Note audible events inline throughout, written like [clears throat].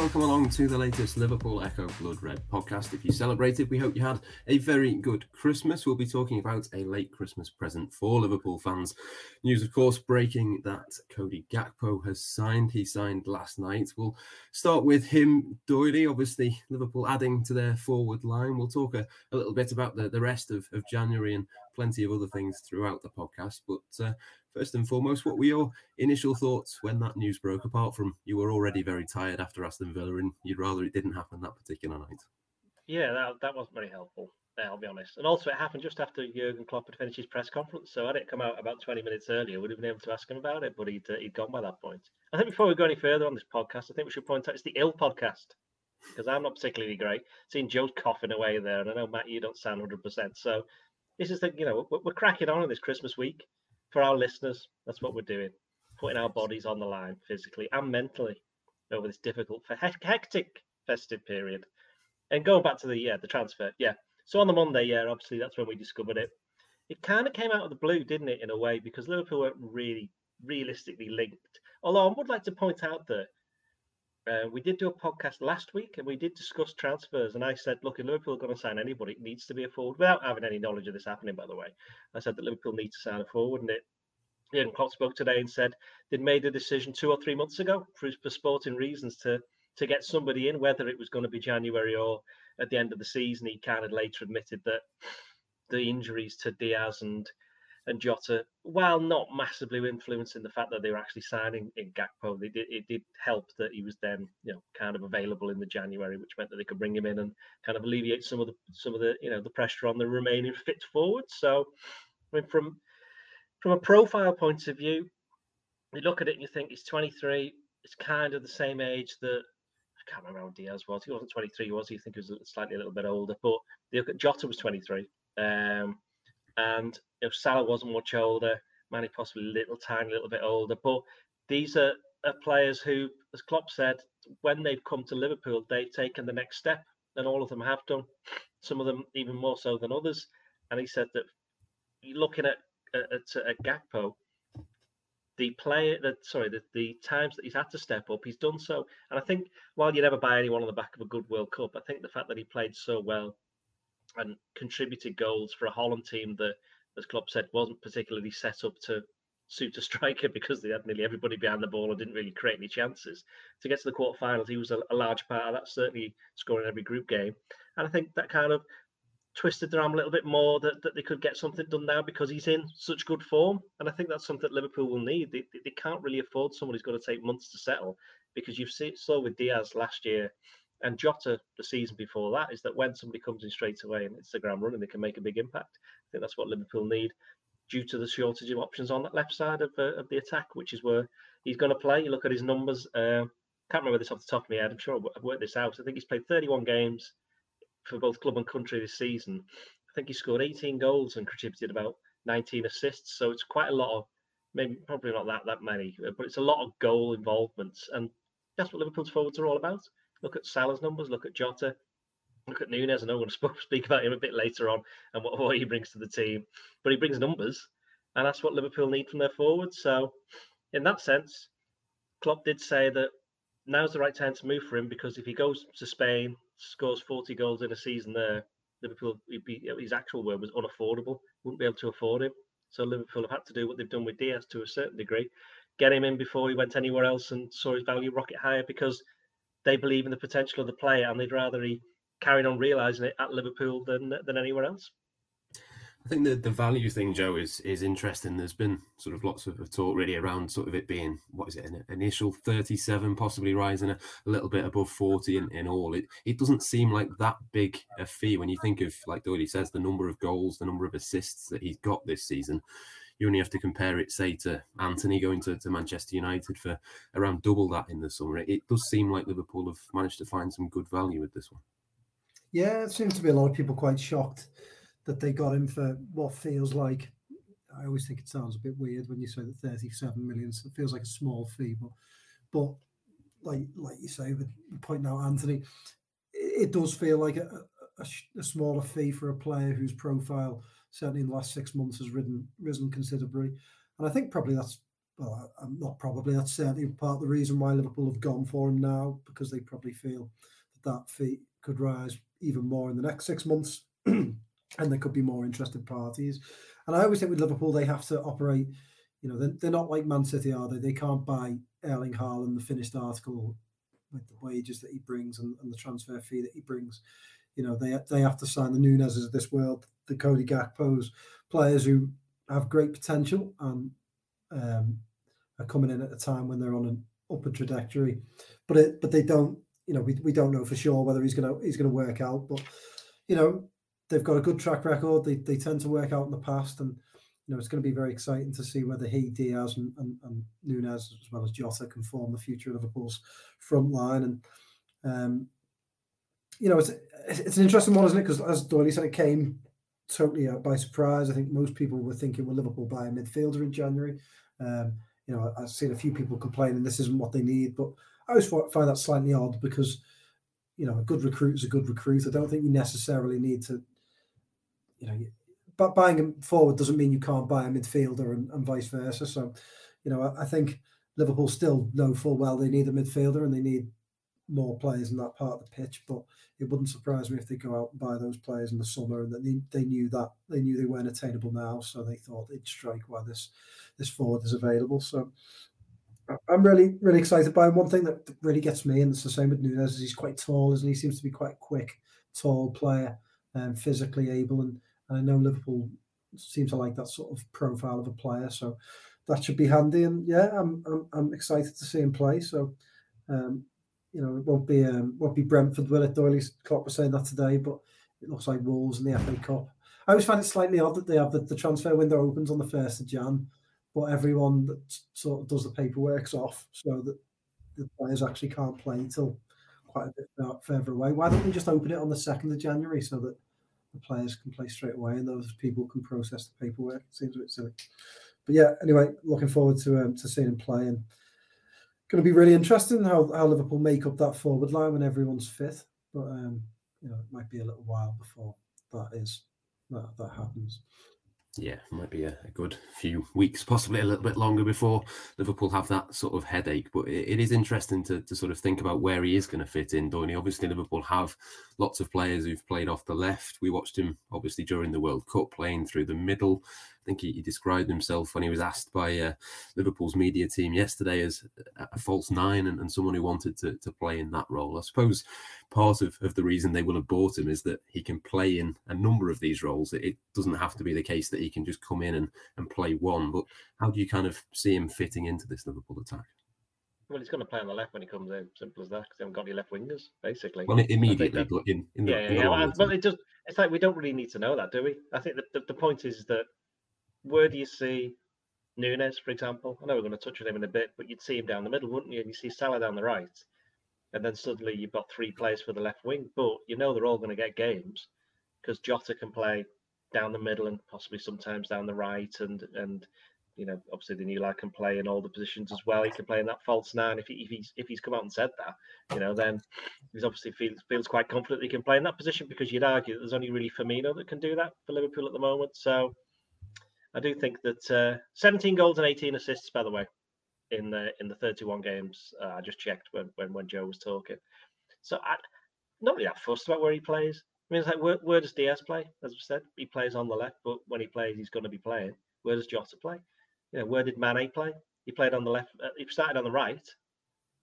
Welcome along to the latest Liverpool Echo Blood Red podcast. If you celebrated, we hope you had a very good Christmas. We'll be talking about a late Christmas present for Liverpool fans. News, of course, breaking that Cody Gakpo has signed. He signed last night. We'll start with him, Doyley. Obviously, Liverpool adding to their forward line. We'll talk a, a little bit about the, the rest of, of January and plenty of other things throughout the podcast. But uh, first and foremost, what were your initial thoughts when that news broke? Apart from you were already very tired after Aston Villa and you'd rather it didn't happen that particular night. Yeah, that, that wasn't very helpful. I'll be honest. And also, it happened just after Jurgen Klopp had finished his press conference. So, had it come out about 20 minutes earlier, we'd have been able to ask him about it, but he'd, uh, he'd gone by that point. I think before we go any further on this podcast, I think we should point out it's the ill podcast because I'm not particularly great. Seeing Joe's coughing away there, and I know, Matt, you don't sound 100%. So, this is the, you know, we're, we're cracking on in this Christmas week for our listeners. That's what we're doing, putting our bodies on the line physically and mentally over this difficult, hectic festive period. And going back to the yeah the transfer, yeah. So on the Monday, yeah, obviously that's when we discovered it. It kind of came out of the blue, didn't it, in a way, because Liverpool weren't really realistically linked. Although I would like to point out that uh, we did do a podcast last week and we did discuss transfers. And I said, look, if Liverpool are going to sign anybody, it needs to be a forward without having any knowledge of this happening, by the way. I said that Liverpool need to sign a forward. And it, Jurgen Klopp spoke today and said they'd made a decision two or three months ago for, for sporting reasons to to get somebody in, whether it was going to be January or at the end of the season. He kind of later admitted that the injuries to Diaz and and Jota, while not massively influencing the fact that they were actually signing in Gakpo, they did, it did help that he was then, you know, kind of available in the January, which meant that they could bring him in and kind of alleviate some of the some of the you know the pressure on the remaining fit forwards. So, I mean, from from a profile point of view, you look at it and you think he's 23. It's kind of the same age that I can't remember how Diaz was. He wasn't 23, was he? I think he was slightly a little bit older. But you look at Jota was 23. Um, and if Salah wasn't much older, Mane possibly a little tiny, little bit older. But these are, are players who, as Klopp said, when they've come to Liverpool, they've taken the next step, and all of them have done. Some of them even more so than others. And he said that looking at at, at Gakpo, the player that sorry, the, the times that he's had to step up, he's done so. And I think while you never buy anyone on the back of a good World Cup, I think the fact that he played so well and contributed goals for a Holland team that, as Klopp said, wasn't particularly set up to suit a [laughs] striker because they had nearly everybody behind the ball and didn't really create any chances. To get to the quarterfinals, he was a, a large part of that, certainly scoring every group game. And I think that kind of twisted their arm a little bit more that, that they could get something done now because he's in such good form. And I think that's something that Liverpool will need. They, they can't really afford someone who's going to take months to settle because you've seen saw with Diaz last year and Jota the season before that is that when somebody comes in straight away and it's the ground running, they can make a big impact. I think that's what Liverpool need due to the shortage of options on that left side of, uh, of the attack, which is where he's going to play. You look at his numbers. Uh, can't remember this off the top of my head. I'm sure I've worked this out. I think he's played 31 games for both club and country this season. I think he scored 18 goals and contributed about 19 assists. So it's quite a lot of, maybe probably not that that many, but it's a lot of goal involvements, and that's what Liverpool's forwards are all about. Look at Salah's numbers. Look at Jota. Look at Nunez. I know I'm going [laughs] to speak about him a bit later on and what, what he brings to the team, but he brings numbers, and that's what Liverpool need from their forwards. So, in that sense, Klopp did say that now's the right time to move for him because if he goes to Spain, scores 40 goals in a season there, Liverpool, be, his actual word was unaffordable, wouldn't be able to afford him. So Liverpool have had to do what they've done with Diaz to a certain degree, get him in before he went anywhere else and saw his value rocket higher because they believe in the potential of the player and they'd rather he carried on realising it at Liverpool than than anywhere else. I think the, the value thing, Joe, is is interesting. There's been sort of lots of talk really around sort of it being what is it, an initial 37, possibly rising a, a little bit above 40 in, in all. It it doesn't seem like that big a fee when you think of like Doyley says, the number of goals, the number of assists that he's got this season. You only have to compare it, say, to Antony going to, to Manchester United for around double that in the summer. It, it does seem like Liverpool have managed to find some good value with this one. Yeah, it seems to be a lot of people quite shocked that they got him for what feels like. I always think it sounds a bit weird when you say that 37 million. So it feels like a small fee, but but like like you say, with pointing out Antony, it, it does feel like a, a, a, smaller fee for a player whose profile certainly in the last six months has risen risen considerably. And I think probably that's well, uh, um, not probably that's certainly part of the reason why Liverpool have gone for him now because they probably feel that that fee could rise even more in the next six months. [clears throat] and there could be more interested parties. And I always think with Liverpool, they have to operate. You know, they're, they're not like Man City, are they? They can't buy Erling Haaland, the finished article, with the wages that he brings and, and the transfer fee that he brings. You know, they they have to sign the Nunez's of this world, the Cody Gakpo's, players who have great potential and um, are coming in at a time when they're on an upward trajectory. But it, but they don't. You know, we, we don't know for sure whether he's gonna he's gonna work out. But you know, they've got a good track record. They, they tend to work out in the past, and you know it's going to be very exciting to see whether he, Diaz, and, and, and Nunez as well as Jota can form the future of Liverpool's front line. And um, you know it's it's an interesting one, isn't it? Because as Doyley said, it came totally out by surprise. I think most people were thinking, "Will Liverpool buy a midfielder in January?" Um, you know, I've seen a few people complaining this isn't what they need, but I always find that slightly odd because you know a good recruit is a good recruit. I don't think you necessarily need to you know, but buying him forward doesn't mean you can't buy a midfielder and, and vice versa. So, you know, I, I, think Liverpool still know full well they need a midfielder and they need more players in that part of the pitch. But it wouldn't surprise me if they go out and buy those players in the summer and that they, they knew that they knew they weren't attainable now, so they thought they'd strike while this this forward is available. So. I'm really, really excited by him. One thing that really gets me, and it's the same with Nunez, is he's quite tall, isn't he? he seems to be quite quick, tall player, and um, physically able, and and I know Liverpool seem to like that sort of profile of a player, so that should be handy. And yeah, I'm I'm, I'm excited to see him play. So, um, you know, it won't be um, won't be Brentford, will it? Doyley's Klopp was saying that today, but it looks like Wolves in the FA Cup. I always find it slightly odd that they have the, transfer window opens on the first of Jan, but everyone that sort of does the paperwork's off, so that the players actually can't play till quite a bit further away. Why don't they just open it on the second of January so that the players can play straight away and those people can process the paperwork. It seems a bit silly. But yeah, anyway, looking forward to um, to seeing him play and going to be really interesting how, how Liverpool make up that forward line when everyone's fifth. But um, you know, it might be a little while before that is that that happens yeah, might be a, a, good few weeks, possibly a little bit longer before Liverpool have that sort of headache. But it, it is interesting to, to sort of think about where he is going to fit in, Donny. Obviously, Liverpool have lots of players who've played off the left. We watched him, obviously, during the World Cup playing through the middle. I think he, he described himself when he was asked by uh, Liverpool's media team yesterday as a, false nine and, and, someone who wanted to, to play in that role. I suppose part of, of the reason they will have bought him is that he can play in a number of these roles. It, it doesn't have to be the case that he can just come in and, and play one. But how do you kind of see him fitting into this Liverpool attack? Well, he's going to play on the left when he comes in. Simple as that. Because they haven't got any left wingers, basically. Well, immediately, but in, in the, yeah, yeah, yeah. Well, it just it's like we don't really need to know that, do we? I think the, the, the point is that where do you see Nunez, for example? I know we're going to touch on him in a bit, but you'd see him down the middle, wouldn't you? And you see Salah down the right, and then suddenly you've got three players for the left wing. But you know they're all going to get games because Jota can play down the middle and possibly sometimes down the right, and and you know obviously the new lad can play in all the positions as well. He can play in that false nine if he, if he's if he's come out and said that, you know, then he's obviously feels feels quite confident he can play in that position because you'd argue that there's only really Firmino that can do that for Liverpool at the moment. So I do think that uh, 17 goals and 18 assists, by the way, in the in the 31 games. Uh, I just checked when, when when Joe was talking. So I not really that fussed about where he plays. I mean, it's like where, where does Diaz play? As I said, he plays on the left, but when he plays, he's going to be playing. Where does Jota play? You know, where did Mane play? He played on the left. Uh, he started on the right,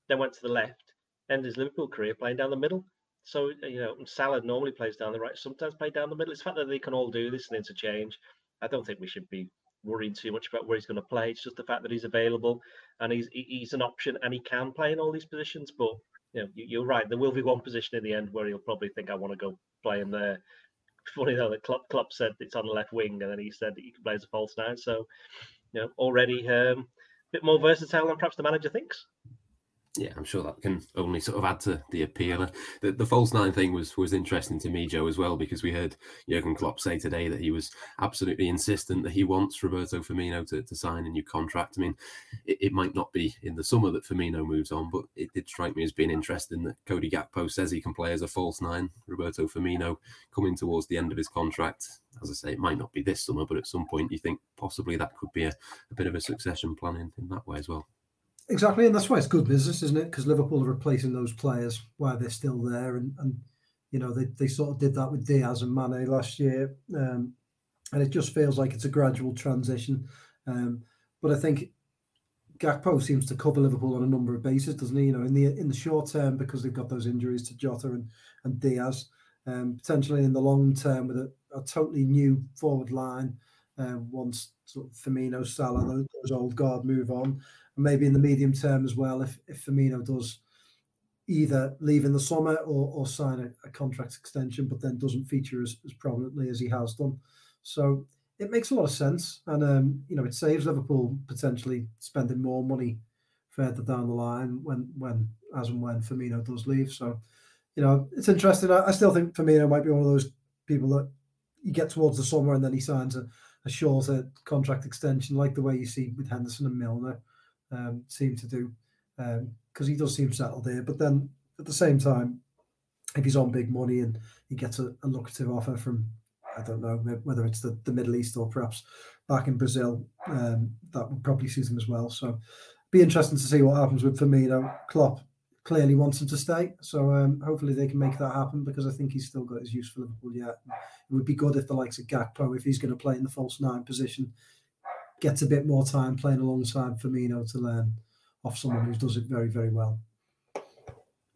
then went to the left, ended his Liverpool career playing down the middle. So you know, Salah normally plays down the right, sometimes play down the middle. It's the fact that they can all do this and interchange. I don't think we should be worrying too much about where he's going to play. It's just the fact that he's available and he's he's an option and he can play in all these positions. But you know, you're right. There will be one position in the end where he'll probably think I want to go play in there. [laughs] Funny though that Klopp, Klopp said it's on the left wing, and then he said that he can play as a false nine. So, you know, already um, a bit more versatile than perhaps the manager thinks yeah, I'm sure that can only sort of add to the appeal. The, the false nine thing was was interesting to me, Joe, as well, because we heard Jurgen Klopp say today that he was absolutely insistent that he wants Roberto Firmino to, to sign a new contract. I mean, it, it might not be in the summer that Firmino moves on, but it did strike me as being interesting that Cody Gakpo says he can play as a false nine. Roberto Firmino coming towards the end of his contract. As I say, it might not be this summer, but at some point you think possibly that could be a, a bit of a succession plan in, in that way as well. Exactly, and that's why it's good business, isn't it? Because Liverpool are replacing those players while they're still there, and and you know they, they sort of did that with Diaz and Mane last year, um, and it just feels like it's a gradual transition. Um, but I think Gakpo seems to cover Liverpool on a number of bases, doesn't he? You know, in the in the short term because they've got those injuries to Jota and and Diaz, um, potentially in the long term with a, a totally new forward line. Uh, once sort of Firmino, Salah, those, those old guard move on, and maybe in the medium term as well, if, if Firmino does either leave in the summer or, or sign a, a contract extension, but then doesn't feature as, as prominently as he has done. So it makes a lot of sense. And, um, you know, it saves Liverpool potentially spending more money further down the line when, when, as and when Firmino does leave. So, you know, it's interesting. I, I still think Firmino might be one of those people that you get towards the summer and then he signs a, a shorter contract extension, like the way you see with Henderson and Milner um, seem to do because um, he does seem settled there. But then at the same time, if he's on big money and he gets a, a lucrative offer from, I don't know whether it's the, the Middle East or perhaps back in Brazil, um, that would probably suit him as well. So be interesting to see what happens with Firmino. Klopp clearly wants him to stay, so um, hopefully they can make that happen because I think he's still got his use for Liverpool yet. It would be good if the likes of Gakpo, if he's going to play in the false nine position, gets a bit more time playing alongside Firmino to learn off someone who does it very, very well.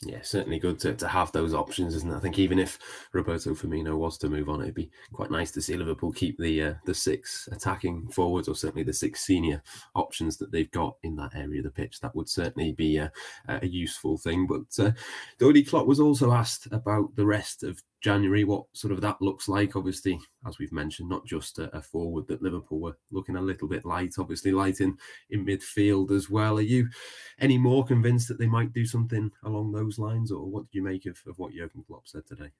Yeah, certainly good to, to have those options, isn't it? I think even if Roberto Firmino was to move on, it'd be quite nice to see Liverpool keep the uh, the six attacking forwards, or certainly the six senior options that they've got in that area of the pitch. That would certainly be a, a useful thing. But uh, Klopp was also asked about the rest of January, what sort of that looks like. Obviously, as we've mentioned, not just a, a, forward that Liverpool were looking a little bit light, obviously light in, in midfield as well. Are you any more convinced that they might do something along those lines, or what do you make of, of what Jurgen Klopp said today?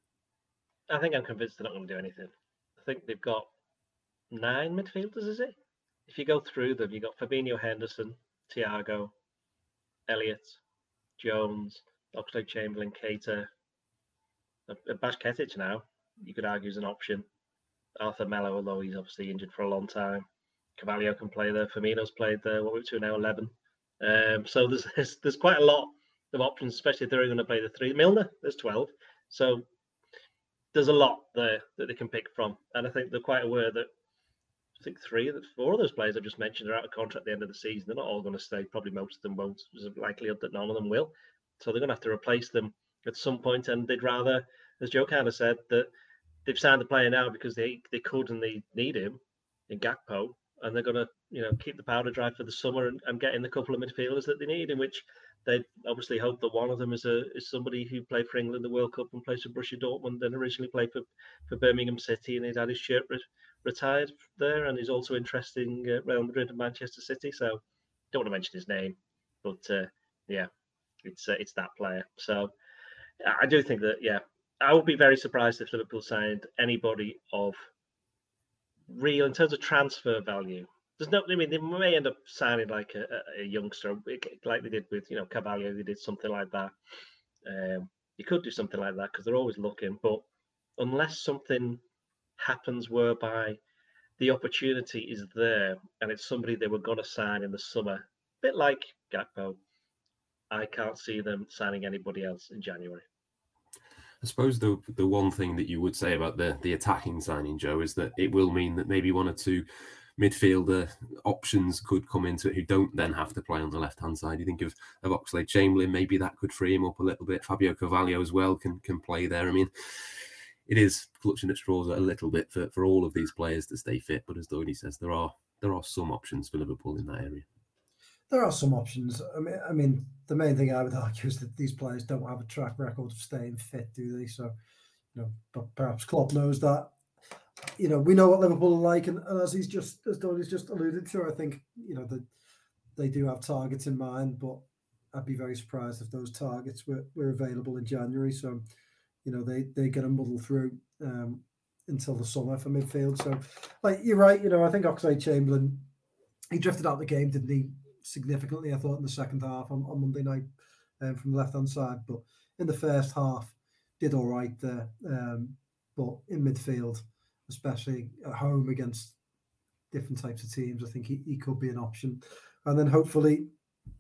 I think I'm convinced they're not going to do anything. I think they've got nine midfielders, is it? If you go through them, you've got Fabinho Henderson, Thiago, Elliott, Jones, Oxlade Chamberlain, Keita, Bajcetic now, you could argue is an option. Arthur Melo, although he's obviously injured for a long time. Carvalho can play there. Firmino's played there. What we're to now, 11. Um, so [laughs] there's, there's, quite a lot of options, especially if they're going to play the three. Milner, there's 12. So there's a lot there that they can pick from. And I think they're quite aware that I think three, of the four of those players I've just mentioned are out of contract at the end of the season. They're not all going to stay. Probably most of them won't. There's a likelihood that none of them will. So they're going to have to replace them at some point, and they'd rather, as Joe kind of said, that they've signed the player now because they they could and they need him in Gakpo, and they're going to you know keep the powder dry for the summer and, and get the couple of midfielders that they need, in which they obviously hope that one of them is a is somebody who played for England the World Cup and plays for Borussia Dortmund and originally played for, for Birmingham City and he's had his shirt re- retired there and he's also interested in uh, Real Madrid and Manchester City. So don't want to mention his name, but uh, yeah, it's uh, it's that player. So I do think that, yeah, I would be very surprised if Liverpool signed anybody of real in terms of transfer value. There's no, I mean, they may end up signing like a, a youngster, like they did with, you know, Carvalho. They did something like that. Um, you could do something like that because they're always looking, but unless something happens whereby the opportunity is there and it's somebody they were going to sign in the summer, a bit like Gakpo, I can't see them signing anybody else in January. I suppose the the one thing that you would say about the the attacking signing, Joe, is that it will mean that maybe one or two midfielder options could come into it who don't then have to play on the left hand side. You think of, of Oxlade Chamberlain, maybe that could free him up a little bit. Fabio Carvalho as well can can play there. I mean, it is clutching at straws a little bit for, for all of these players to stay fit. But as Doyle says, there are there are some options for Liverpool in that area. There are some options. I mean, I mean, the main thing I would [laughs] argue is that these players don't have a track record of staying fit, do they? So, you know, but perhaps Klopp knows that you know, we know what Liverpool are like, and, and as he's just as Donny's just alluded to, I think you know that they do have targets in mind, but I'd be very surprised if those targets were, were available in January. So, you know, they they get a muddle through um, until the summer for midfield. So, like you're right, you know, I think Oxlade Chamberlain he drifted out the game, didn't he? Significantly, I thought in the second half on, on Monday night um, from the left hand side, but in the first half did all right there. Um, but in midfield, especially at home against different types of teams. I think he, he could be an option. And then hopefully,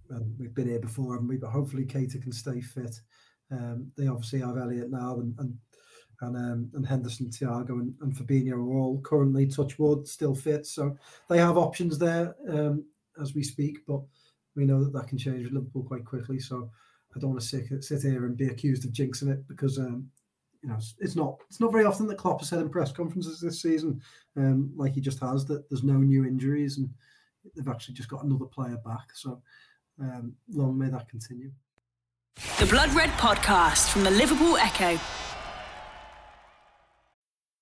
and we've been here before, haven't we? But hopefully, Keita can stay fit. Um, they obviously have Elliott now and and and, um, and Henderson, Thiago, and, and Fabinho are all currently touch wood still fit. So they have options there um, as we speak. But we know that that can change with Liverpool quite quickly. So I don't want to sit, sit here and be accused of jinxing it because um, you know, it's not it's not very often that Klopp has said in press conferences this season, um, like he just has, that there's no new injuries and they've actually just got another player back. So um, long may that continue. The Blood Red Podcast from the Liverpool Echo.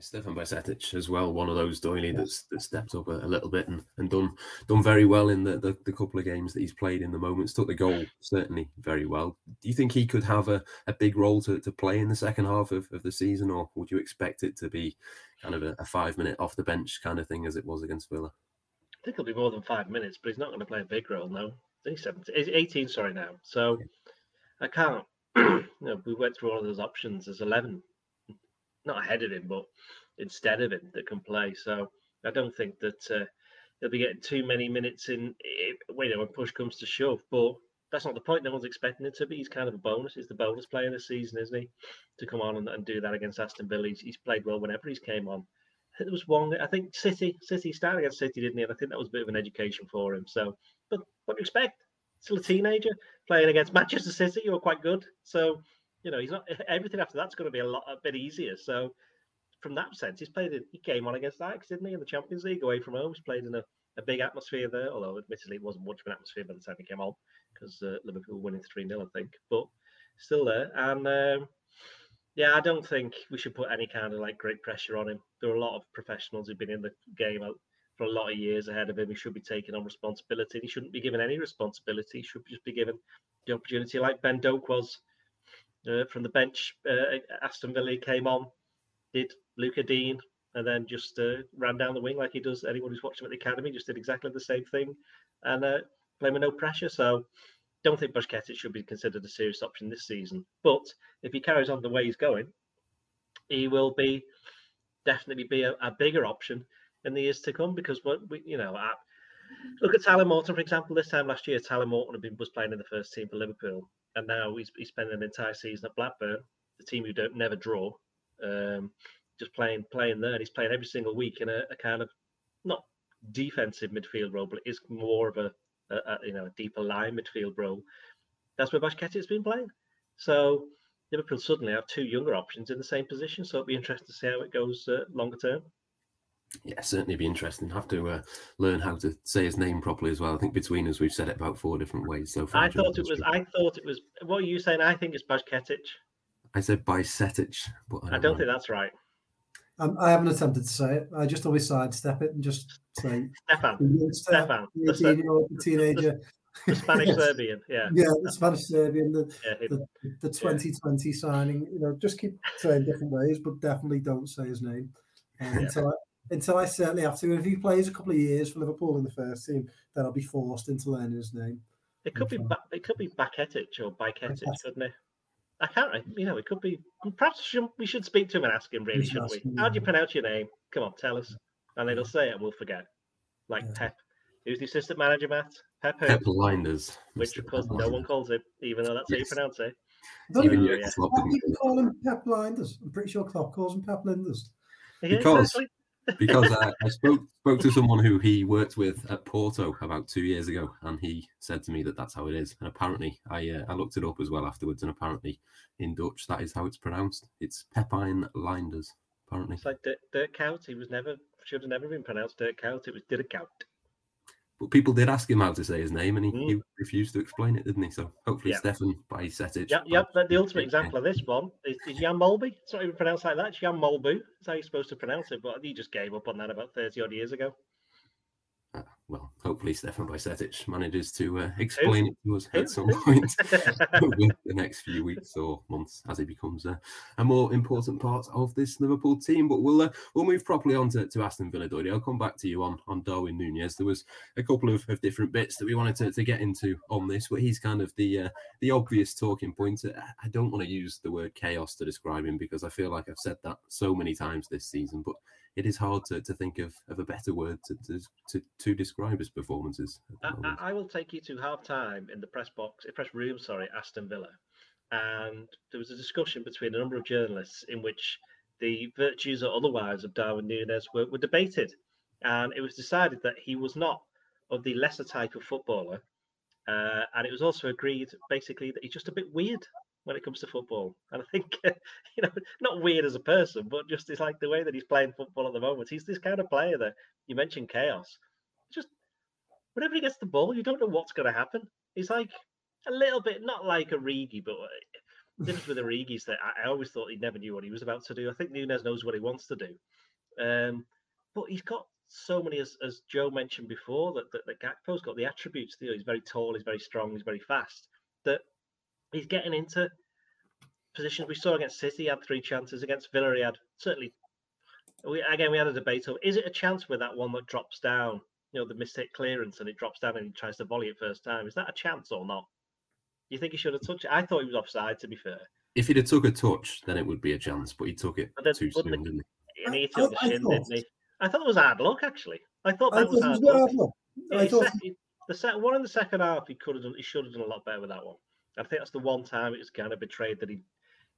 Stefan Bajcetic as well, one of those Doyley that's that stepped up a, a, little bit and, and done done very well in the, the, the, couple of games that he's played in the moments. Took the goal certainly very well. Do you think he could have a, a big role to, to play in the second half of, of the season, or would you expect it to be kind of a, a five minute off the bench kind of thing as it was against Villa? I think it'll be more than five minutes, but he's not going to play a big role now. He's 17, he's 18, sorry, now. So I can't, [clears throat] you know, we went through all of those options. There's 11 not ahead of him, but instead of him that can play. So I don't think that uh, he'll be getting too many minutes in you know, when push comes to shove. But that's not the point. No one's expecting it to be. He's kind of a bonus. He's the bonus player this season, isn't he? To come on and, and do that against Aston Villa. He's, he's, played well whenever he's came on. There was one. I think City. City started against City, didn't he? And I think that was a bit of an education for him. So, but what do you expect? Still a teenager playing against Manchester City. You were quite good. So you know, he's not [laughs] everything after that's going to be a lot a bit easier. So from that sense, he's played he came on against Ajax, didn't he, in the Champions League away from home. He's played in a, a big atmosphere there, although admittedly it wasn't much of an atmosphere by the time he came on because uh, Liverpool winning 3 0, I think. But still there. And um, yeah, I don't think we should put any kind of like great pressure on him. There are a lot of professionals who've been in the game for a lot of years ahead of him. He should be taking on responsibility. He shouldn't be given any responsibility. He should just be given the opportunity like Ben Doak was uh, from the bench. Uh, Aston Villa came on, did Luca Dean, and then just uh, ran down the wing like he does anyone who's watched him at the academy. Just did exactly the same thing, and uh, playing with no pressure. So, don't think Bajcetic should be considered a serious option this season. But if he carries on the way he's going, he will be definitely be a, a bigger option in the years to come because what we, you know, at, look at Tyler Morton for example. This time last year, Tyler Morton been, was playing in the first team for Liverpool, and now he's, he's spending an entire season at Blackburn, the team who don't never draw, um, just playing playing there. And he's playing every single week in a, a, kind of not defensive midfield role, but it is more of a, a, a you know a deeper line midfield role. That's where Bajcetic's been playing. So Liverpool suddenly have two younger options in the same position. So it'll be interesting to see how it goes uh, longer term. Yeah, certainly be interesting. Have to uh, learn how to say his name properly as well. I think between us, we've said it about four different ways so far. I thought it was. I thought it was. What are you saying? I think it's Bajcetic. I said Bajcetic, but I don't, I don't think that's right. Um, I haven't attempted to say it. I just always sidestep it and just say Stefan. Stefan, the, teenager. The Spanish Serbian, yeah. [laughs] Yeah, the Spanish Serbian, the, [laughs] yeah, the, the 2020 yeah. signing. You know, just keep saying different ways, but definitely don't say his name. Um, yeah. until, I, until I certainly have to. And if he plays a couple of years for Liverpool in the first team, then I'll be forced into learning his name. It could be ba- it could be Baketic or Biketic, couldn't it? I can't. You know, it could be. Perhaps we should speak to him and ask him. Really, shouldn't we? How do you pronounce your name? Come on, tell us. And it'll say it, and we'll forget. Like yeah. Pep. Who's the assistant manager, Matt? Pep. Pep Lijnders. Which, of course, no one calls it, even though that's yes. how you pronounce it. Even yeah, yeah. people call him Pep Lijnders. I'm pretty sure Klopp calls him Pep Linders. Because because I, I, spoke spoke to someone who he worked with at Porto about two years ago, and he said to me that that's how it is. And apparently, I uh, I looked it up as well afterwards, and apparently, in Dutch, that is how it's pronounced. It's Pepijn Linders. Apparently, it's like Dirk, Dirk. He was never should have never been pronounced Dirk. It was Dirk Kuyt. But people did ask him how to say his name, and he, mm. he refused to explain it, didn't he? So hopefully, yeah. Stefan by Setic. Yep, yep. The, the ultimate example of this one is, is Jan Molby. It's not even pronounced like that. It's Jan Molbu. That's how you're supposed to pronounce it. But he just gave up on that about thirty odd years ago. Uh, well, hopefully Stefan Bajcetic manages to uh, explain it to us at some point [laughs] over the next few weeks or months as he becomes a, a, more important part of this Liverpool team. But we'll uh, we'll move properly on to, to Aston Villa, Dory. I'll come back to you on, on Darwin Nunez. There was a couple of, of different bits that we wanted to, to get into on this, but he's kind of the uh, the obvious talking point. I don't want to use the word chaos to describe him because I feel like I've said that so many times this season, but it is hard to, to think of, of a better word to, to, to, to describe his performances. I, I, will take you to half time in the press box, press room, sorry, Aston Villa. And there was a discussion between a number of journalists in which the virtues or otherwise of Darwin Nunez were, were debated. And it was decided that he was not of the lesser type of footballer. Uh, and it was also agreed basically that he's just a bit weird when it comes to football. And I think, [laughs] you know, not weird as a person, but just it's like the way that he's playing football at the moment. He's this kind of player that you mentioned chaos. Just whenever he gets the ball, you don't know what's going to happen. He's like a little bit, not like Origi, but the difference with Origi is that I, always thought he never knew what he was about to do. I think Nunez knows what he wants to do. Um, but he's got so many, as, as Joe mentioned before, that, that, that Gakpo's got the attributes. You know, he's very tall, he's very strong, he's very fast. That he's getting into positions we saw against City. He had three chances against Villa. He had certainly. We, again, we had a debate of is it a chance with that one that drops down? You know, the mistake clearance and it drops down and he tries to volley it first time. Is that a chance or not? You think he should have touched it? I thought he was offside. To be fair, if he'd have took a touch, then it would be a chance. But he took it then, too soon, didn't he? And he took the shin, thought, didn't he? I thought it was hard luck. Actually, I thought that I was, hard, luck. hard luck. I thought... the set, one in the second half, he could have done. He should have done a lot better with that one. I think that's the one time it was kind of betrayed that he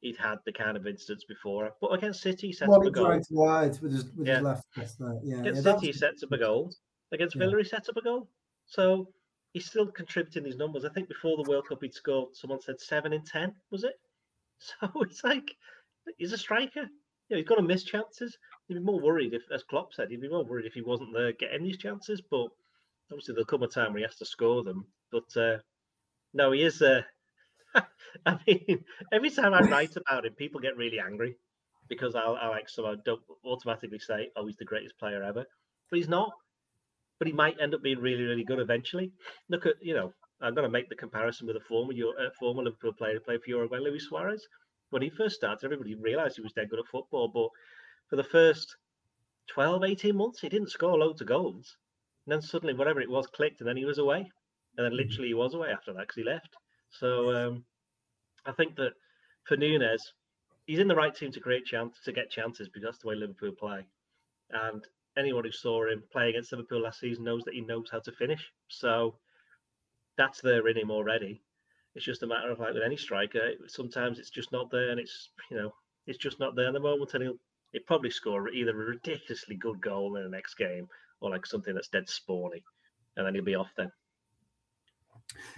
he'd had the kind of instance before. But against City, he sets well, up a goal. wide with his, with yeah. his left there. Yeah, against yeah, City, he sets up a goal. Against. Villa, he sets up a goal. So he's still contributing these numbers. I think before the World Cup, he'd scored. Someone said seven in ten, was it? [laughs] So it's like he's a striker. You know, he's got to miss chances. He'd be more worried if, as Klopp said, he'd be more worried if he wasn't there getting these chances. But obviously, there'll come a time where he has to score them. But uh, no, he is. Uh, [laughs] I mean, every time I write about him, people get really angry because I, I like so I don't automatically say, "Oh, he's the greatest player ever," but he's not. But he might end up being really, really good eventually. Look at you know, I'm going to make the comparison with a former uh, former Liverpool player who played for Uruguay, Luis Suarez. When he first started, everybody realised he was dead good at football, but for the first 12, 18 months, he didn't score loads of goals. And then suddenly, whatever it was, clicked, and then he was away. And then literally, he was away after that because he left. So um, I think that for Nunez, he's in the right team to create chance to get chances because that's the way Liverpool play. And anyone who saw him play against Liverpool last season knows that he knows how to finish. So that's there in him already. It's just a matter of like with any striker, sometimes it's just not there, and it's you know it's just not there in the moment, and he'll he'll probably score either a ridiculously good goal in the next game or like something that's dead spawny, and then he'll be off then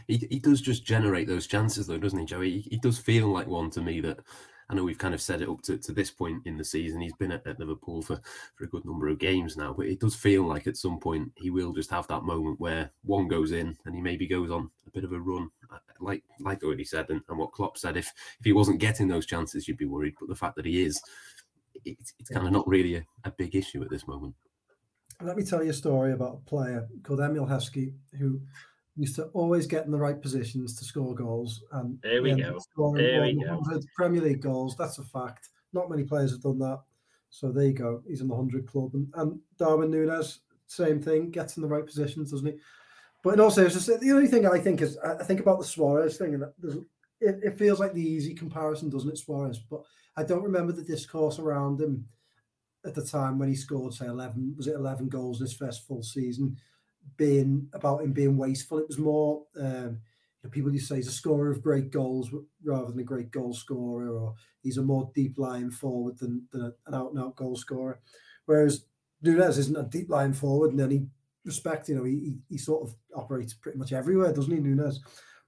he, he does just generate those chances though, doesn't he, Joey? He, he does feel like one to me that I know we've kind of said it up to, to this point in the season. He's been at, at, Liverpool for, for a good number of games now, but it does feel like at some point he will just have that moment where one goes in and he maybe goes on a bit of a run, uh, like like already said, and, and what Klopp said. If if he wasn't getting those chances, you'd be worried. But the fact that he is, it's, it's kind of not really a, a big issue at this moment. Let me tell you a story about a player called Emile Heskey who used to always get in the right positions to score goals. And there we go. There we go. Premier League goals. That's a fact. Not many players have done that. So there you go. He's in the 100 club. And, and Darwin Nunez, same thing, gets in the right positions, doesn't he? But also, it's just the only thing I think is I think about the Suarez thing, and it, it feels like the easy comparison, doesn't it, Suarez? But I don't remember the discourse around him at the time when he scored, say, 11, was it 11 goals in his first full season, being about him being wasteful. It was more, um, you know, people used to say he's a scorer of great goals rather than a great goal scorer, or he's a more deep lying forward than, than an out and out goal scorer. Whereas Nunez isn't a deep lying forward in any respect, you know, he, he, he sort of operates pretty much everywhere, doesn't he, Nunez?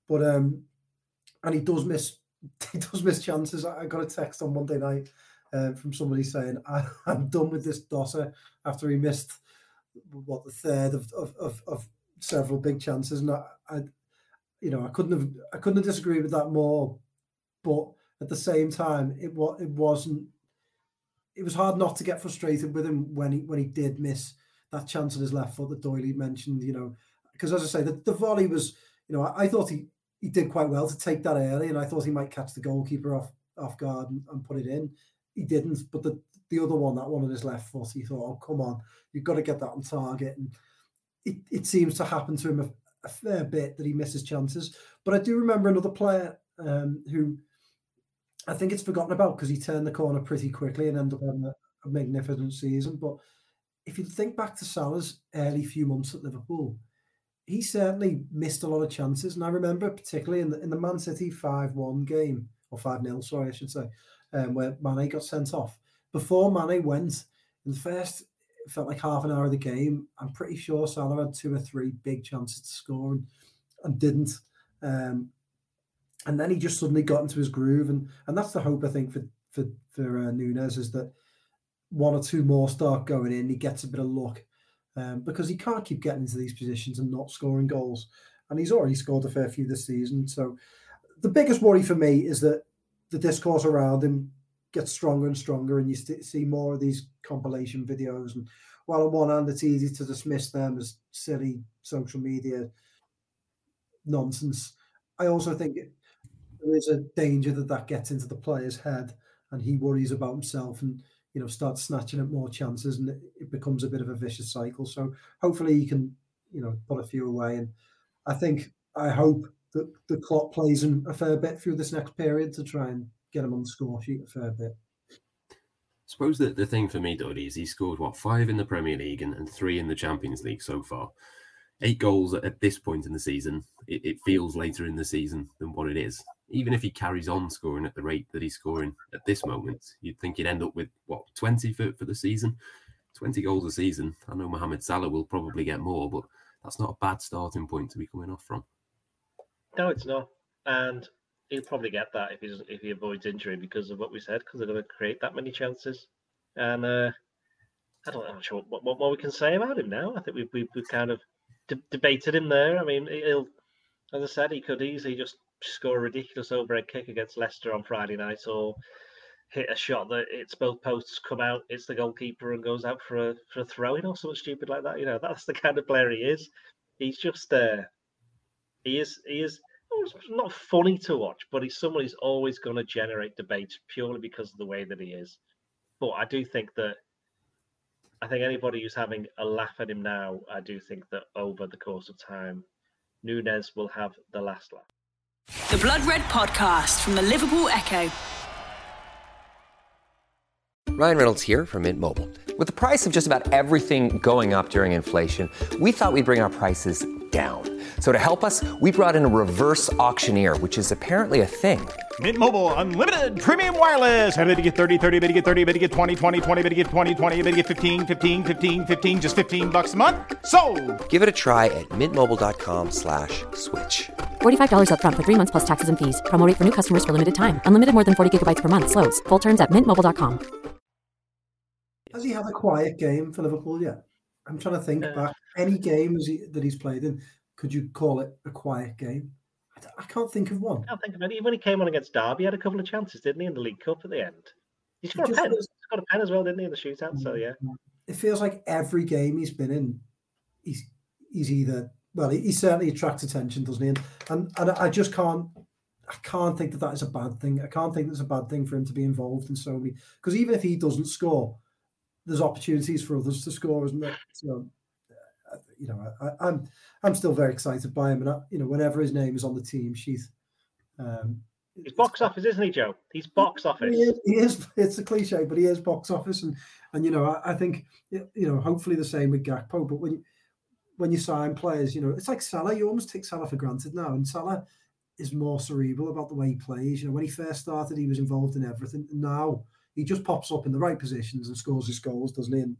But, um, and he does miss [laughs] he does miss chances. I got a text on Monday night uh, from somebody saying, I, am done with this Dosser after he missed what the third of, of, of, of several big chances. And I, I, you know, I couldn't have I couldn't have disagreed with that more. But at the same time, it was it wasn't. It was hard not to get frustrated with him when he when he did miss that chance on his left foot that Doyley mentioned. You know, because as I say, the, the volley was. You know, I, I thought he he did quite well to take that early, and I thought he might catch the goalkeeper off off guard and, and put it in. He didn't, but the the other one, that one on his left foot, he thought, "Oh, come on, you've got to get that on target." And it, it seems to happen to him a, a fair bit that he misses chances. But I do remember another player um, who I think it's forgotten about because he turned the corner pretty quickly and ended up having a, a magnificent season. But if you think back to Salah's early few months at Liverpool, he certainly missed a lot of chances. And I remember particularly in the in the Man City 5-1 game, or 5-0, sorry, I should say, um, where Mane got sent off. Before Mane went, in the first it felt like half an hour of the game, I'm pretty sure Salah had two or three big chances to score and, and didn't. Um, and then he just suddenly got into his groove, and and that's the hope I think for for for uh, Nunez is that one or two more start going in, he gets a bit of luck, um, because he can't keep getting into these positions and not scoring goals. And he's already scored a fair few this season. So the biggest worry for me is that the discourse around him gets stronger and stronger, and you st- see more of these compilation videos. And while on one hand, it's easy to dismiss them as silly social media nonsense, I also think it, there is a danger that that gets into the player's head, and he worries about himself and you know, starts snatching at more chances, and it, becomes a bit of a vicious cycle. So hopefully he can, you know, put a few away. And I think I hope the Klopp plays him a fair bit through this next period to try and get him on the score sheet a fair bit. I suppose that the thing for me, Doddy, is he scored what five in the Premier League and, and three in the Champions League so far. Eight goals at, this point in the season. It, it feels later in the season than what it is even if he carries on scoring at the rate that he's scoring at this moment, you'd think he'd end up with what 20 for, for the season, 20 goals a season. I know Mohamed Salah will probably get more, but that's not a bad starting point to be coming off from. No, it's not, and he'll probably get that if he's if he avoids injury because of what we said, because they're going to create that many chances. And uh, I don't, I'm not sure what, what, what we can say about him now. I think we've we've, we've kind of de- debated him there. I mean, he'll, as I said, he could easily just score a ridiculous overhead kick against Leicester on Friday night, or hit a shot that it's both posts come out, it's the goalkeeper and goes out for a for a throw in or something stupid like that. You know, that's the kind of player he is. He's just uh he is he is oh, not funny to watch, but he's someone who's always going to generate debates purely because of the way that he is. But I do think that I think anybody who's having a laugh at him now, I do think that over the course of time, Nunez will have the last laugh. The Blood Red Podcast from the Liverpool Echo. Ryan Reynolds here from Mint Mobile. With the price of just about everything going up during inflation, we thought we'd bring our prices down. So to help us, we brought in a reverse auctioneer, which is apparently a thing. Mint Mobile unlimited premium wireless. Have to get 30, 30, bit to get 30, bit to get 20, 20, 20, bit to get 20, 20, bit to get 15, 15, 15, 15 just 15 bucks a month. So, Give it a try at mintmobile.com/switch. slash $45 up front for 3 months plus taxes and fees. Promo rate for new customers for limited time. Unlimited more than 40 gigabytes per month slows. Full terms at mintmobile.com. Has he had a quiet game for Liverpool yet? I'm trying to think Uh, back. Any games he, that he's played in, could you call it a quiet game? I can't think of one. I can't think of any. When he came on against Derby, he had a couple of chances, didn't he, in the League Cup at the end? He scored a pen. feels- He scored a pen as well, didn't he, in the shootout? So mm. yeah. It feels like every game he's been in, he's he's either well, he, he certainly attracts attention, doesn't he? And, and and I just can't I can't think that that is a bad thing. I can't think that's a bad thing for him to be involved in so many. Because even if he doesn't score, there's opportunities for others to score, isn't there? So, you know, I, am I'm, I'm still very excited by him, and I, you know, whenever his name is on the team she's um, He's box office, isn't he, Joe? He's box office. He is, he is, It's a cliche, but he is box office, and and you know, I, I, think you know, hopefully the same with Gakpo. But when you, when you sign players, you know, it's like Salah. You almost take Salah for granted now, and Salah is more cerebral about the way he plays. You know, when he first started, he was involved in everything. Now he just pops up in the right positions and scores his goals, doesn't he? And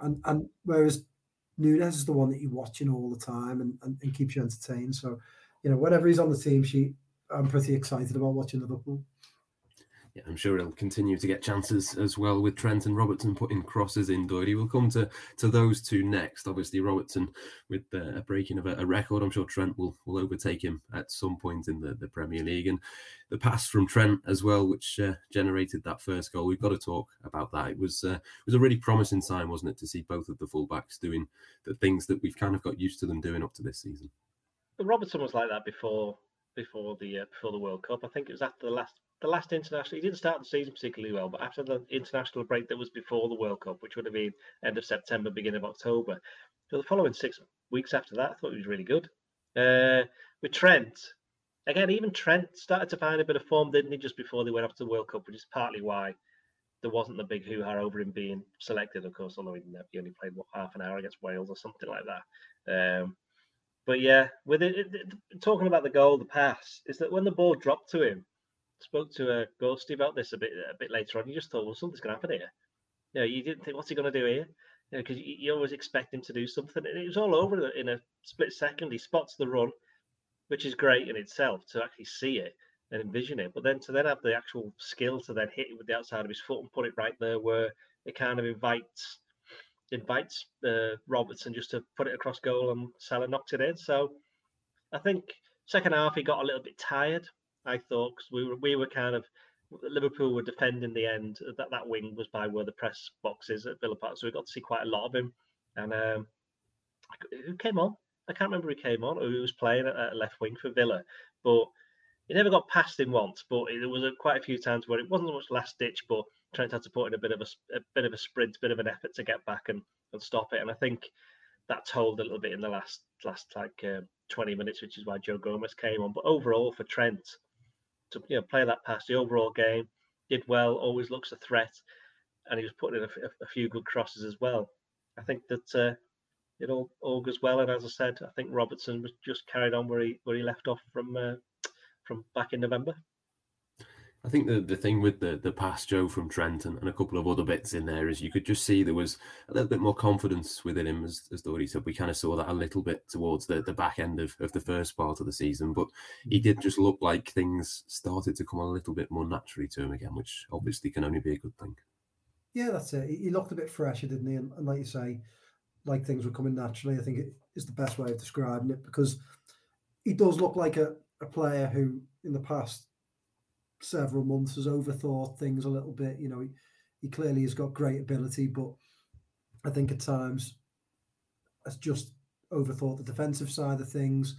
and, and whereas Nunez is the one that you're watching all the time and, and, and keeps you entertained. So, you know, whenever he's on the team sheet, I'm pretty excited about watching Liverpool. Yeah, I'm sure he'll continue to get chances as well with Trent and Robertson putting crosses in. Doherty. We'll come to to those two next. Obviously, Robertson with uh, a breaking of a, a, record. I'm sure Trent will will overtake him at some point in the, the Premier League. And the pass from Trent as well, which uh, generated that first goal. We've got to talk about that. It was uh, it was a really promising sign, wasn't it, to see both of the fullbacks doing the things that we've kind of got used to them doing up to this season. Robertson was like that before before the uh, before the World Cup. I think it was after the last the last international. He didn't start the season particularly well, but after the international break that was before the World Cup, which would have been end of September, beginning of October, so the following six weeks after that, I thought he was really good. Uh, with Trent, again, even Trent started to find a bit of form, didn't he, just before they went up to the World Cup, which is partly why there wasn't the big hoo-ha over him being selected, of course, although he only played what, half an hour against Wales or something like that. Um, but yeah, with it, it, it, talking about the goal, the pass, is that when the ball dropped to him, spoke to a Ghosty about this a bit a bit later on. You just thought, well, something's going to happen here. You know, you didn't think, what's he going to do here? Because you, know, you, you, always expect him to do something. And it was all over in a split second. He spots the run, which is great in itself to actually see it and envision it. But then to then have the actual skill to then hit it with the outside of his foot and put it right there where it kind of invites invites uh, Robertson just to put it across goal and Salah knocked it in. So I think second half he got a little bit tired. I thought because we were we were kind of Liverpool were defending the end that that wing was by where the press box is at Villa Park, so we got to see quite a lot of him. And um, who came on? I can't remember who came on or who was playing at, left wing for Villa, but he never got past him once. But there was a, quite a few times where it wasn't so much last ditch, but Trent had to put in a bit of a, a bit of a sprint, a bit of an effort to get back and, and stop it. And I think that told a little bit in the last last like uh, 20 minutes, which is why Joe Gomez came on. But overall, for Trent to you know play that pass, the overall game did well. Always looks a threat, and he was putting in a, a few good crosses as well. I think that uh, it all augurs well. And as I said, I think Robertson was just carried on where he where he left off from uh, from back in November. I think the, the thing with the the pass Joe from Trent and, and, a couple of other bits in there is you could just see there was a little bit more confidence within him as, as Doherty said. We kind of saw that a little bit towards the, the back end of, of the first part of the season, but he mm. did just look like things started to come a little bit more naturally to him again, which obviously can only be a good thing. Yeah, that's it. He looked a bit fresher, didn't he? And, and like you say, like things were coming naturally. I think it is the best way of describing it because he does look like a, a player who in the past several months has overthought things a little bit. You know, he, he clearly has got great ability, but I think at times has just overthought the defensive side of things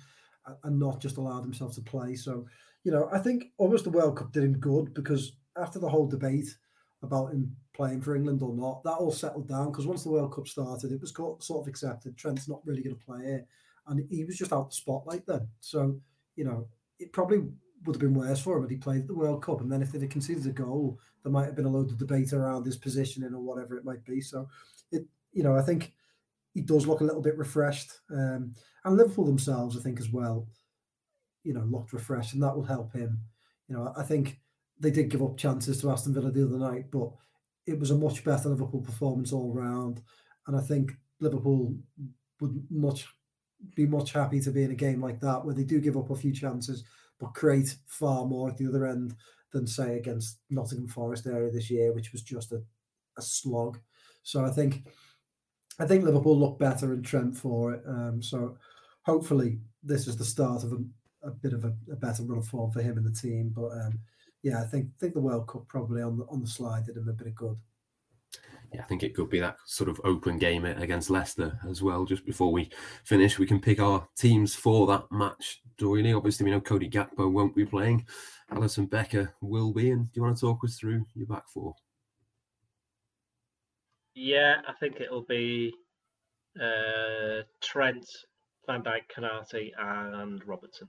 and not just allowed himself to play. So, you know, I think almost the World Cup did him good because after the whole debate about him playing for England or not, that all settled down because once the World Cup started, it was sort of accepted Trent's not really going to play here. And he was just out the spotlight then. So, you know, it probably would have been worse for him had he played at the World Cup. And then if they'd have conceded a goal, there might have been a load of debate around his positioning or whatever it might be. So it, you know, I think he does look a little bit refreshed. Um, and Liverpool themselves, I think, as well, you know, looked refreshed, and that will help him. You know, I think they did give up chances to Aston Villa the other night, but it was a much better Liverpool performance all round. And I think Liverpool would much be much happy to be in a game like that where they do give up a few chances but create far more at the other end than say against Nottingham Forest area this year, which was just a, a slog. So I think I think Liverpool look better in Trent for it. Um, so hopefully this is the start of a, a bit of a, a, better run of form for him and the team. But um, yeah, I think think the World Cup probably on the on the slide did him a bit of good yeah, I think it could be that sort of open game against Leicester as well. Just before we finish, we can pick our teams for that match. Doyle, obviously, we know Cody Gakpo won't be playing. Alisson Becker will be. And do you want to talk us through your back four? Yeah, I think it'll be uh, Trent, Van Dijk, Kanate, and Robertson.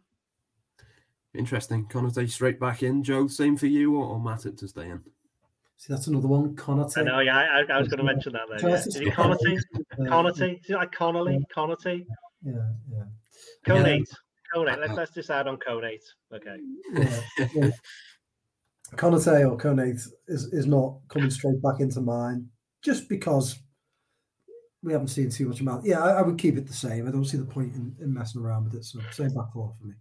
Interesting. Konate straight back in. Joe, same for you, or, or Matip to stay in? See, that's another one. Connaughton. I know, yeah, I, I was going to mention that there. Yeah. Is it Connaughton? Uh, Connaughton? Is it like Connolly? Connaughton? Yeah, yeah. Conate. Conate. Let's, let's decide on Conate. Okay. Yeah. yeah. [laughs] Konate or Konate is, is not coming straight back into mine just because we haven't seen too much about. Yeah, I, I, would keep it the same. I don't see the point in, in messing around with it. So same back four for me.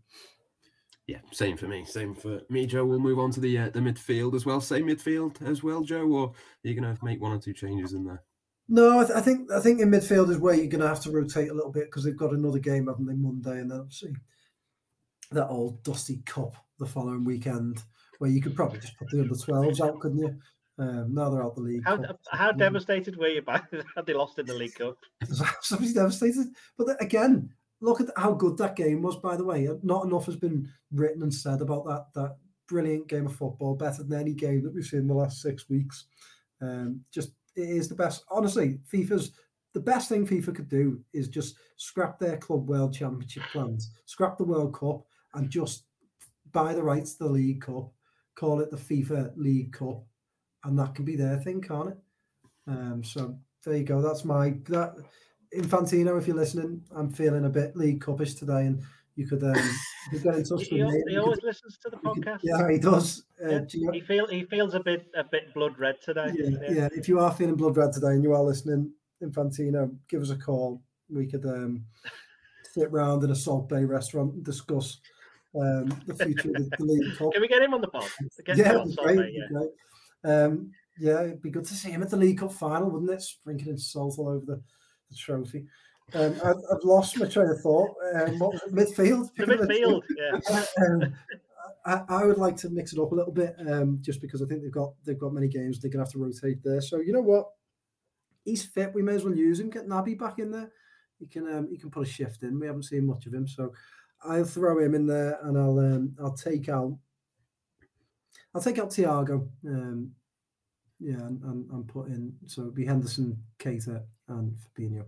Yeah, same for me. Same for me, Joe. We'll move on to the uh, the midfield as well. Same midfield as well, Joe. Or are you going to make one or two changes in there? No, I, th- I, think I think in midfield is where you're going to have to rotate a little bit because they've got another game, haven't they, Monday, and then obviously that old dusty cup the following weekend, where you could probably just put the under 12s out, couldn't you? Um, now they're out the league. How, how devastated were you by [laughs] had they lost in the League Cup? [laughs] Somebody's devastated. But again, look at how good that game was. By the way, not enough has been written and said about that that brilliant game of football, better than any game that we've seen in the last six weeks. Um, just it is the best. Honestly, FIFA's the best thing FIFA could do is just scrap their club world championship plans, scrap the World Cup, and just buy the rights to the League Cup, call it the FIFA League Cup, and that can be their thing, can't it? Um, so there you go. That's my that Infantino. If you're listening, I'm feeling a bit League Cupish today, and you could, um, you could get in touch he, with me. He always could, listens to the podcast. Could, yeah, he does. Uh, yeah. do you, he feel he feels a bit a bit blood red today. Yeah, yeah, If you are feeling blood red today and you are listening, Infantino, give us a call. We could um, [laughs] sit round in a Salt Bae restaurant and discuss um, the future of the, League Cup. Can we get him on the pod? Get yeah, on great, Bay, yeah. great. Um, yeah, it'd be good to see him at the League Cup final, wouldn't it? Sprinkling salt all over the, the trophy. Um, I've, I've, lost my train of thought. Um, what was it? Midfield? [laughs] Midfield, yeah. um, I, I, would like to mix it up a little bit, um, just because I think they've got they've got many games they're gonna have to rotate there. So you know what? He's fit. We may as well use him. Get Naby back in there. He can um, he can put a shift in. We haven't seen much of him, so I'll throw him in there, and I'll um, I'll take out I'll take out Thiago. Um, yeah, and, and, and put in so it'd be Henderson, Keita, and Fabinho.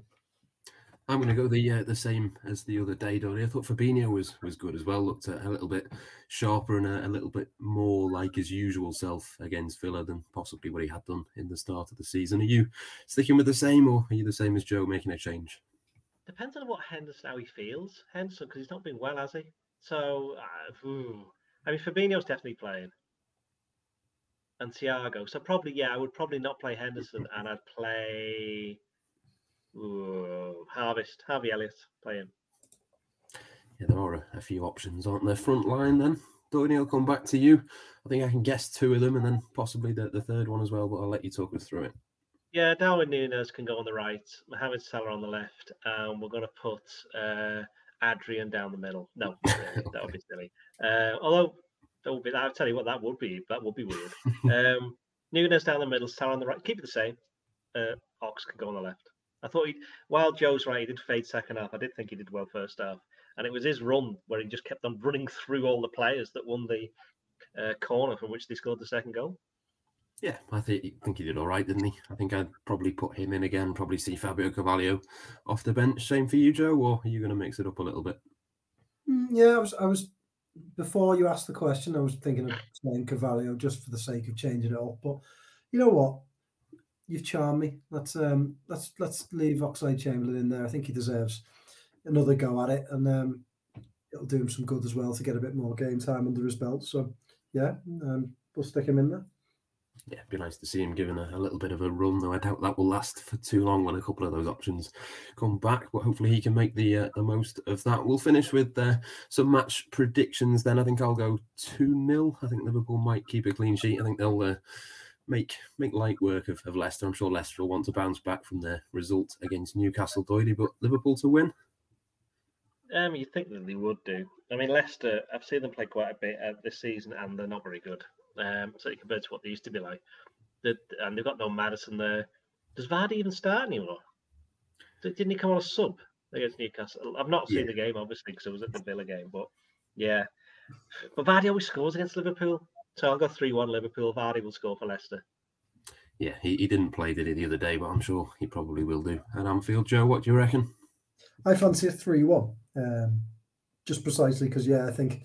I'm going to go the uh, the same as the other day, Donny. I thought Fabinho was was good as well. Looked a, a little bit sharper and a, a, little bit more like his usual self against Villa than possibly what he had done in the start of the season. Are you sticking with the same, or are you the same as Joe, making a change? Depends on what Henderson how he feels. Henderson because he's not been well, has he? So, uh, I mean, Fabinho's definitely playing and Thiago. So probably, yeah, I would probably not play Henderson and I'd play ooh, Harvest, Harvey Elliott, play him. Yeah, there are a, a, few options, aren't there? Front line then. Donny, I'll come back to you. I think I can guess two of them and then possibly the, the third one as well, but I'll let you talk us through it. Yeah, Darwin Nunez can go on the right, Mohamed Salah on the left, and we're going to put uh, Adrian down the middle. No, [laughs] that would be silly. Uh, although that would be. I'll tell you what, that would be. That would be weird. [laughs] um, Nunez down the middle, Salah on the right. Keep it the same. Uh, Ox can go on the left. I thought he, while Joe's right, he did fade second half. I did think he did well first half, and it was his run where he just kept on running through all the players that won the uh, corner from which they scored the second goal. Yeah, I think, think he did all right, didn't he? I think I'd probably put him in again. Probably see Fabio Carvalho off the bench. Same for you, Joe, or are you going to mix it up a little bit? Mm, yeah, I was. I was before you asked the question, I was thinking of saying Carvalho just for the sake of changing it up. But you know what? You've charmed me. Let's um let's let's leave Oxlade Chamberlain in there. I think he deserves another go at it, and um, it'll do him some good as well to get a bit more game time under his belt. So yeah, um, we'll stick him in there yeah, it'd be nice to see him given a, a, little bit of a run, though I doubt that will last for too long when a couple of those options come back. But hopefully he can make the uh, the most of that. We'll finish with uh, some match predictions. Then I think I'll go two 0 I think Liverpool might keep a clean sheet. I think they'll uh, make make light work of, of Leicester. I'm sure Leicester will want to bounce back from their result against Newcastle, Doidy, but Liverpool to win. Um, you think that they would do? I mean, Leicester. I've seen them play quite a bit uh, this season, and they're not very good um, certainly compared to what they used to be like. and they've got no Maddison there. Does Vardy even start anymore? Didn't he come on a sub against Newcastle? I've not seen yeah. the game, obviously, because I was at the Villa game, but yeah. But Vardy always scores against Liverpool. So I'll go 3 1 Liverpool. Vardy will score for Leicester. yeah, he, he didn't play, did he, the other day, but I'm sure he probably will do at Anfield. Joe, what do you reckon? I fancy a 3 1. Um, just precisely because, yeah, I think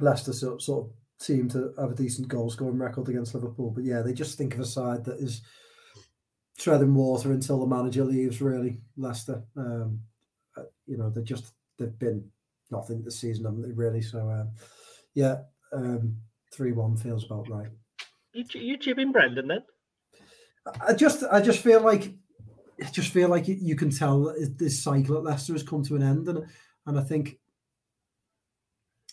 Leicester sort, sort of seem to have a decent goal scoring record against Liverpool. But yeah, they just think of a side that is treading water until the manager leaves, really, Leicester. Um, uh, you know, they just, they've been nothing this season, haven't they, really? So, uh, yeah, um, 3 1 feels about right. You, you chipping Brendan then? I just, I just feel like, I just feel like you, can tell that this cycle at Leicester has come to an end, and and I think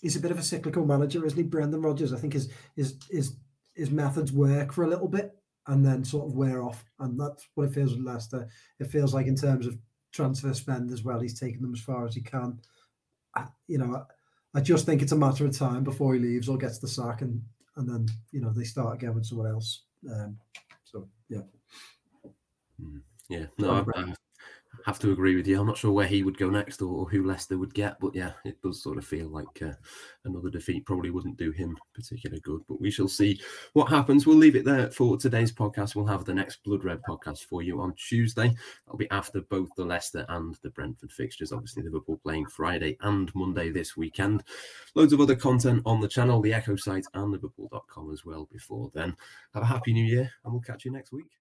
he's a bit of a cyclical manager, isn't he, Brendan Rodgers? I think his his his his methods work for a little bit and then sort of wear off, and that's what it feels with Leicester. It feels like in terms of transfer spend as well, he's taken them as far as he can. I, you know, I, I just think it's a matter of time before he leaves or gets the sack, and and then you know they start again with someone else. Um, so yeah. Yeah, no, I, I have to agree with you. I'm not sure where he would go next or, or who Leicester would get, but yeah, it does sort of feel like uh, another defeat probably wouldn't do him particularly good. But we shall see what happens. We'll leave it there for today's podcast. We'll have the next Blood Red podcast for you on Tuesday. That'll be after both the Leicester and the Brentford fixtures. Obviously, Liverpool playing Friday and Monday this weekend. Loads of other content on the channel, the Echo site, and Liverpool.com as well before then. Have a happy new year, and we'll catch you next week.